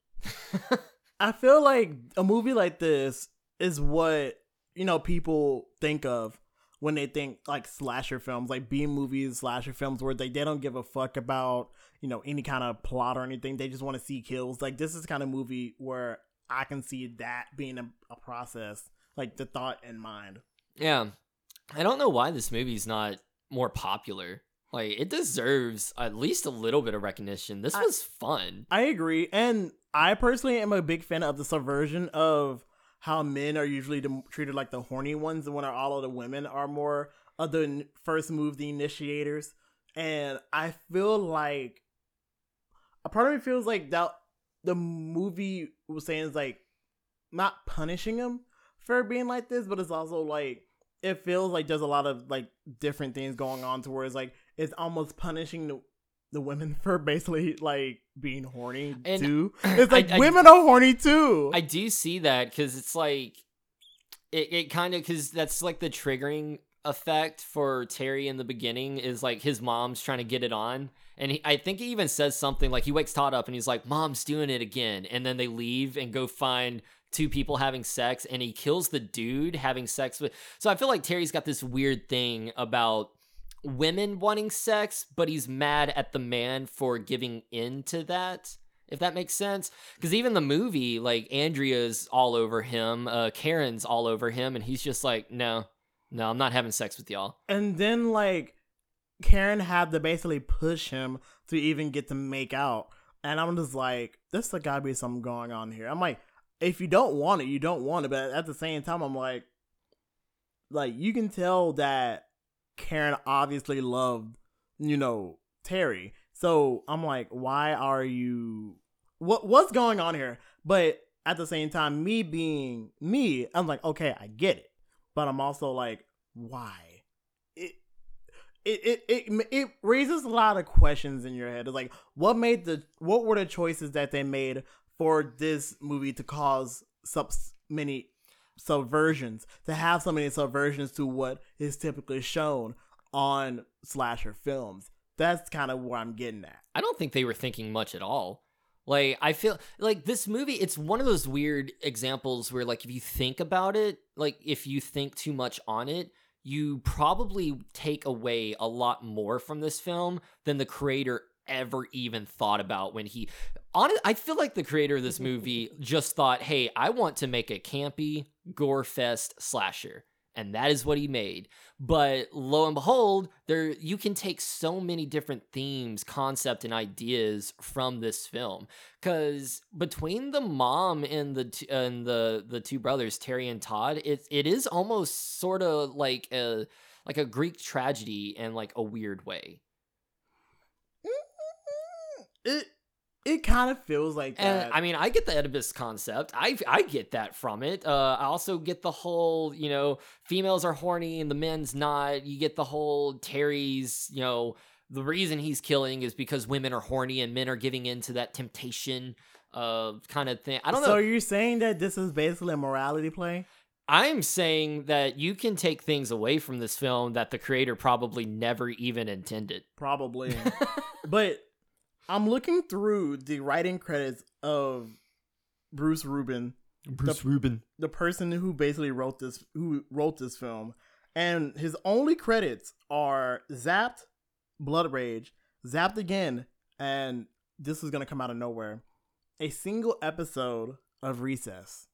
I feel like a movie like this is what you know people think of when they think like slasher films, like B movies, slasher films, where they they don't give a fuck about you know any kind of plot or anything. They just want to see kills. Like this is the kind of movie where I can see that being a, a process, like the thought in mind. Yeah. I don't know why this movie's not more popular. Like it deserves at least a little bit of recognition. This I- was fun. I agree, and I personally am a big fan of the subversion of how men are usually the, treated like the horny ones, and when all of the women are more of the n- first move, the initiators. And I feel like a part of me feels like that the movie was saying is like not punishing him for being like this, but it's also like it feels like there's a lot of like different things going on to where it's like it's almost punishing the the women for basically like being horny And too. It's I- like I- women are horny too. I do see that because it's like it, it kind of because that's like the triggering effect for Terry in the beginning is like his mom's trying to get it on. And he, I think he even says something like he wakes Todd up and he's like, Mom's doing it again. And then they leave and go find two people having sex and he kills the dude having sex with. So I feel like Terry's got this weird thing about women wanting sex, but he's mad at the man for giving in to that. If that makes sense, because even the movie, like Andrea's all over him, uh, Karen's all over him, and he's just like, no, no, I'm not having sex with y'all. and then like Karen had to basically push him to even get to make out. And I'm just like, there's gotta be something going on here. I'm like, if you don't want it, you don't want it. But at the same time, I'm like, like you can tell that Karen obviously loved, you know, Terry. So I'm like, why are you? What what's going on here? But at the same time, me being me, I'm like, okay, I get it. But I'm also like, why? It it it it, raises a lot of questions in your head. It's like, what made the what were the choices that they made for this movie to cause so many subversions to have so many subversions to what is typically shown on slasher films. That's kind of where I'm getting at. I don't think they were thinking much at all. Like I feel like this movie it's one of those weird examples where like if you think about it, like if you think too much on it, you probably take away a lot more from this film than the creator ever even thought about when he on I feel like the creator of this movie just thought, "Hey, I want to make a campy gore fest slasher." And that is what he made. But lo and behold, there you can take so many different themes, concept, and ideas from this film. Because between the mom and the and the the two brothers, Terry and Todd, it it is almost sort of like a like a Greek tragedy in like a weird way. Mm-hmm. It it kind of feels like And that. I mean, I get the Oedipus concept. I I get that from it. Uh, I also get the whole, you know, females are horny and the men's not. You get the whole Terry's, you know, the reason he's killing is because women are horny and men are giving in to that temptation, uh, kind of thing. I don't know. So you're saying that this is basically a morality play? I'm saying that you can take things away from this film that the creator probably never even intended. Probably. but I'm looking through the writing credits of Bruce Rubin, Bruce Rubin. the person who basically wrote this who wrote this film, and his only credits are Zapped, Blood Rage, Zapped again, and this is gonna come out of nowhere. A single episode of Recess.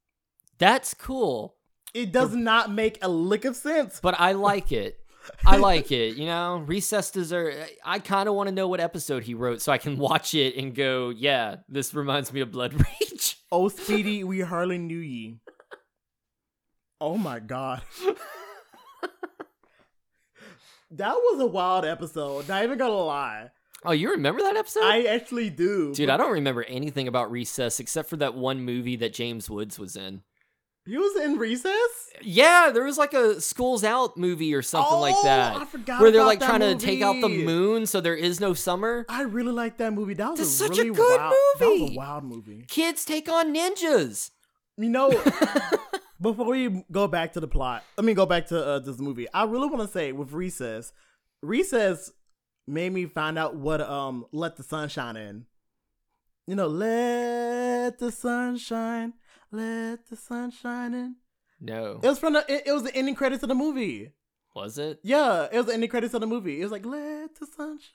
That's cool, It does not make a lick of sense. but I like it. I like it. You know, Recess deserve. I kind of want to know what episode he wrote so I can watch it and go, yeah, this reminds me of Blood Rage. Oh, Speedy, we hardly knew ye. Oh my god. that was a wild episode. Not even gonna lie. Oh, you remember that episode? I actually do. Dude, I don't remember anything about Recess except for that one movie that James Woods was in. He was in Recess. Yeah, there was like a School's Out movie or something like Oh, that. I forgot where they're like trying to take out the moon so there is no summer. I really like that movie. That was such a good wild, That was movie. a wild movie. Kids take on ninjas. You know, before we go back to the plot, I mean, go back to uh, this movie. I really want to say with Recess, Recess made me find out what um let the sun shine in. You know, let the sun shine, let the sun shine in. No. It was from the. It, it was the ending credits of the movie. Was it? Yeah, it was the ending credits of the movie. It was like let the sun shine.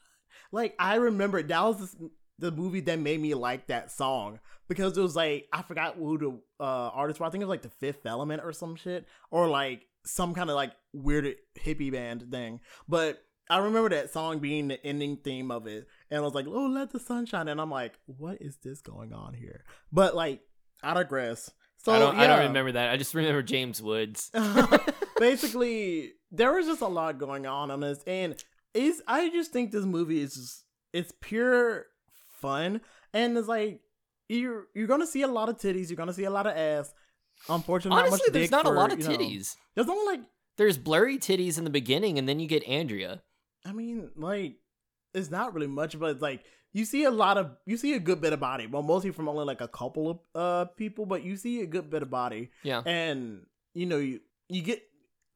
Like I remember that was this, the movie that made me like that song because it was like I forgot who the uh, artist was. I think it was like the Fifth Element or some shit or like some kind of like weird hippie band thing. But I remember that song being the ending theme of it, and I was like, "Oh, let the sun shine," and I'm like, "What is this going on here?" But like, I digress. So I don't. I don't remember that. I just remember James Woods. basically there was just a lot going on on this and it's i just think this movie is just it's pure fun and it's like you're you're gonna see a lot of titties you're gonna see a lot of ass unfortunately not much Honestly, there's dick not a lot of you know- titties. there's only like There's blurry titties in the beginning, and then you get Andrea. i mean like it's not really much but like you see a lot of you see a good bit of body well mostly from only like a couple of uh people but you see a good bit of body Yeah. and you know you you get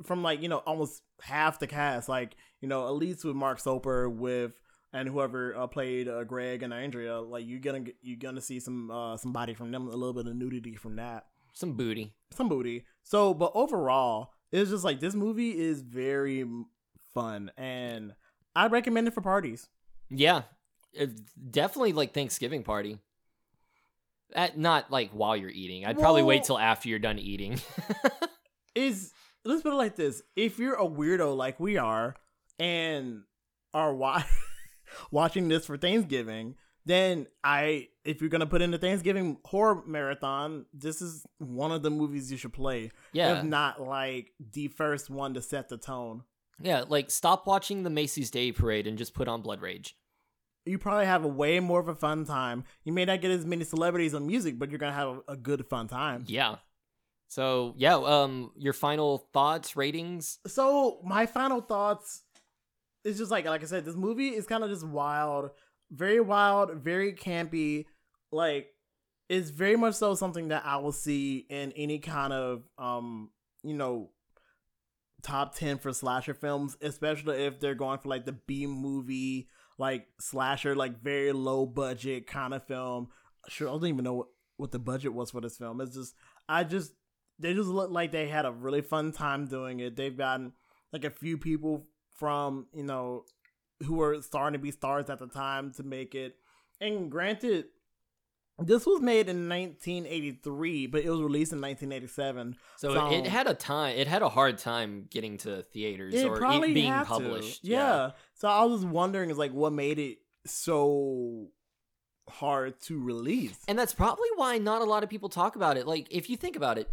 from like you know almost half the cast like you know at least with mark soper with and whoever uh, played uh, greg and andrea like you're gonna get, you're gonna see some uh some body from them a little bit of nudity from that Some booty. some booty so but overall it's just like this movie is very fun and i recommend it for parties Yeah. It- definitely like Thanksgiving party. At, not like while you're eating. I'd probably wait till after you're done eating. is let's put it like this if you're a weirdo like we are and are wa- watching this for thanksgiving then i if you're gonna put in the thanksgiving horror marathon this is one of the movies you should play yeah. if not like the first one to set the tone Yeah, like stop watching the Macy's Day Parade and just put on Blood Rage. You probably have a way more of a fun time you may not get as many celebrities on music but you're gonna have a, a good fun time Yeah. So yeah, um, your final thoughts, ratings. so my final thoughts is just like like I said, this movie is kind of just wild, very wild, very campy. Like it's very much so something that I will see in any kind of um, you know, top 10 for slasher films, especially if they're going for like the B movie, like slasher, like very low budget kind of film. Sure, I don't even know what, what the budget was for this film. It's just, I just, they just look like they had a really fun time doing it. They've gotten like a few people from, you know, who were starting to be stars at the time to make it. And granted, this was made in 1983, but it was released in 1987. So, So- it had a time. It had a hard time getting to theaters It or probably being had to. published. Yeah. So I was wondering, is like what made it so hard to release? and that's probably why not a lot of people talk about it. Like if you think about it,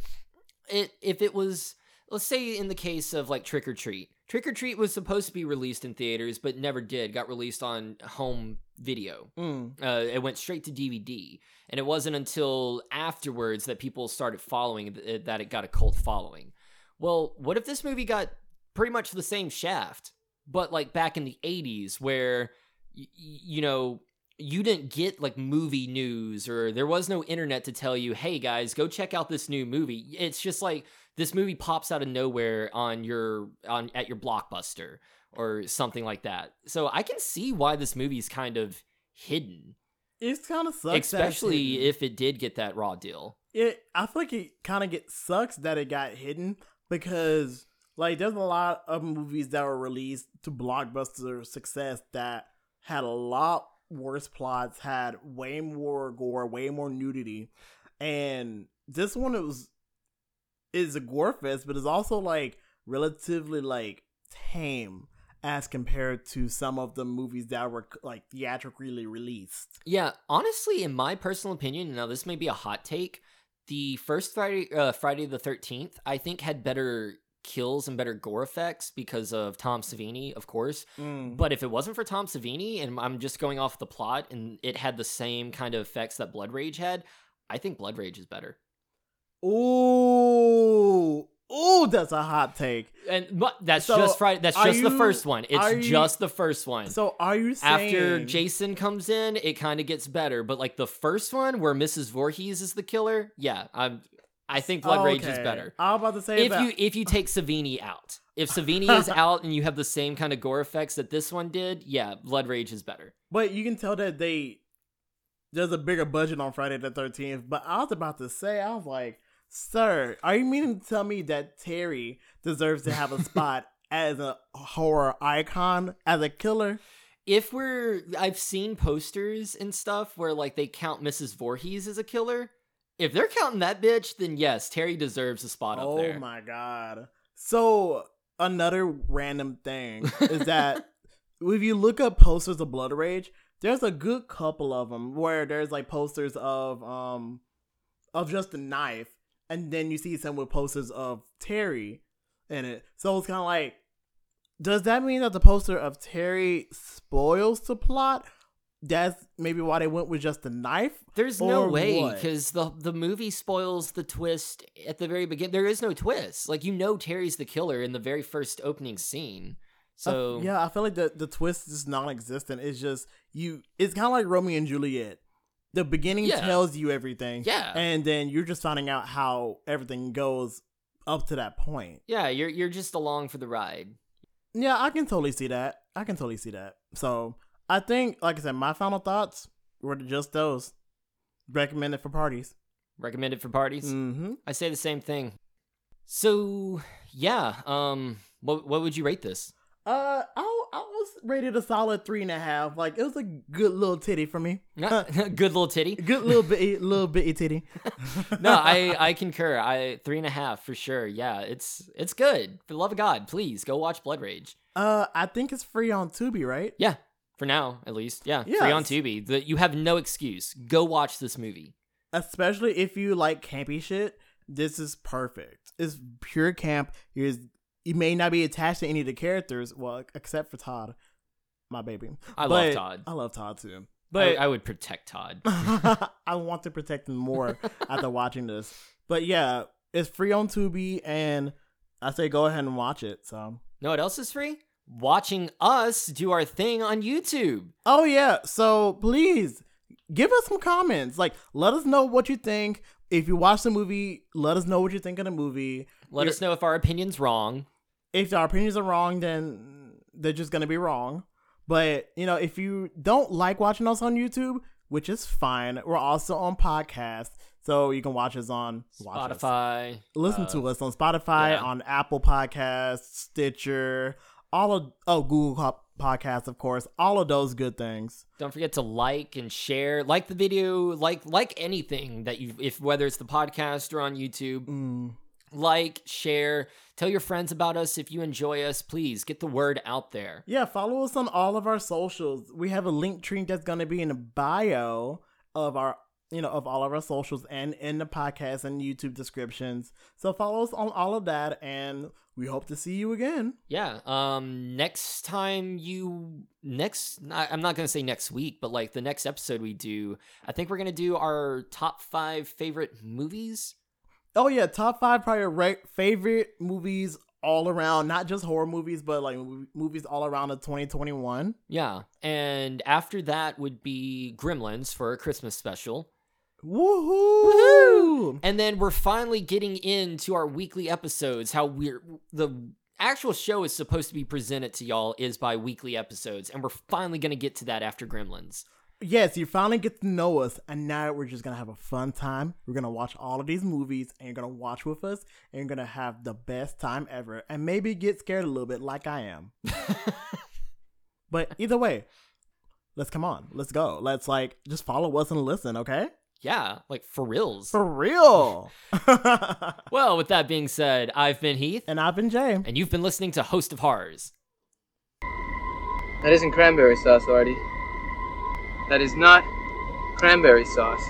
it if it was let's say in the case of like Trick or Treat. Trick or Treat was supposed to be released in theaters but never did. Got released on home video. Mm. Uh, it went straight to DVD, and it wasn't until afterwards that people started following th- that it got a cult following. Well, what if this movie got pretty much the same shaft, but like back in the '80s, where y- you know you didn't get like movie news or there was no internet to tell you, hey guys, go check out this new movie. It's just like this movie pops out of nowhere on your on at your blockbuster or something like that. So I can see why this movie's kind of hidden, It's kind of sucks. especially if it did get that raw deal. it. I feel like it kind of get sucks that it got hidden because like there's a lot of movies that were released to blockbuster success that had a lot worse plots, had way more gore, way more nudity, and this one it was is a gore fest, but it's also like relatively like tame as compared to some of the movies that were like theatrically released. Yeah, honestly, in my personal opinion, now this may be a hot take. The first Friday, uh, Friday the Thirteenth, I think had better kills and better gore effects because of Tom Savini, of course. Mm. But if it wasn't for Tom Savini, and I'm just going off the plot, and it had the same kind of effects that Blood Rage had, I think Blood Rage is better. Ooh, ooh, that's a hot take. And but that's So, just Friday. That's just the you- first one. It's you- just the first one. So are you saying After Jason comes in, it kind of gets better. But like the first one, where Mrs. Voorhees is the killer, yeah, I'm. I think Blood oh, Rage is better. I was about to say If that. you if you take Savini out, if Savini is out and you have the same kind of gore effects that this one did, yeah, Blood Rage is better. But you can tell that they there's a bigger budget on Friday the Thirteenth. But I was about to say, I was like, "Sir, are you meaning to tell me that Terry deserves to have a spot as a horror icon, as a killer?" If we're, I've seen posters and stuff where like they count Mrs. Voorhees as a killer. If they're counting that bitch, then yes, Terry deserves a spot up there. oh my god! So another random thing is that if you look up posters of Blood Rage, there's a good couple of them where there's like posters of um of just a knife, and then you see some with posters of Terry in it. So it's kind of like, does that mean that the poster of Terry spoils the plot? That's maybe why they went with just the knife. There's no way because the the movie spoils the twist at the very beginning. There is no twist. Like you know, Terry's the killer in the very first opening scene. So yeah, I feel like the the twist is non-existent. It's just you. It's kind of like Romeo and Juliet. The beginning Yeah. tells you everything, Yeah. and then you're just finding out how everything goes up to that point. yeah, you're you're just along for the ride. Yeah, I can totally see that. I can totally see that. So I think, like I said, my final thoughts were just those. Recommended for parties. Recommended for parties. Mm-hmm. I say the same thing. So yeah, um, what what would you rate this? Uh, I I was rated a solid three and a half. Like it was a good little titty for me. Good little titty. Good little bitty, little bitty titty. No, I I concur. I three and a half for sure. Yeah, it's it's good. For the love of God, please go watch Blood Rage. Uh, I think it's free on Tubi, right? Yeah, for now at least. Yeah, free on Yes. Tubi. The, you have no excuse. Go watch this movie. Especially if you like campy shit, this is perfect. It's pure camp. Here's you may not be attached to any of the characters, well, except for Todd, my baby. I love Todd. I love Todd too. But But I, would protect Todd. I want to protect him more after watching this. But yeah, it's free on Tubi, and I say go ahead and watch it. So. know what else is free? Watching us do our thing on YouTube. Oh yeah, so please give us some comments. Like, let us know what you think. If you watch the movie, let us know what you think of the movie. Let You're- us know if our opinion's wrong. If our opinions are wrong, then they're just gonna be wrong. But you know, if you don't like watching us on YouTube, which is fine, we're also on podcast, so you can watch us on watch us. Spotify. Listen uh, to us on Spotify, yeah. on Apple Podcasts, Stitcher, all of oh Google Podcasts, of course, all of those good things. Don't forget to like and share. Like the video. Like like anything that you if whether it's the podcast or on YouTube. Mm. Like, share, tell your friends about us if you enjoy us. Please get the word out there. Yeah, follow us on all of our socials. We have a link tree that's going to be in the bio of our, you know, of all of our socials and in the podcast and YouTube descriptions. So follow us on all of that, and we hope to see you again. Yeah. Um. Next time you next, I'm not gonna say next week, but like the next episode we do, I think we're gonna do our top five favorite movies. Oh yeah, top five probably re- favorite movies all around, not just horror movies, but like movies all around of 2021. Yeah. And after that would be Gremlins for a Christmas special. Woohoo! And then we're finally getting into our weekly episodes. How we're the actual show is supposed to be presented to y'all is by weekly episodes, and we're finally gonna get to that after Gremlins. Yes, you finally get to know us, and now we're just gonna have a fun time. We're gonna watch all of these movies, and you're gonna watch with us, and you're gonna have the best time ever, and maybe get scared a little bit, like I am. but either way, let's come on, let's go. Let's like just follow us and listen, okay? Yeah, like for reals. For real. well, with that being said, I've been Heath, and I've been Jay. and you've been listening to Host of Horrors. That isn't cranberry sauce, Artie. That is not cranberry sauce.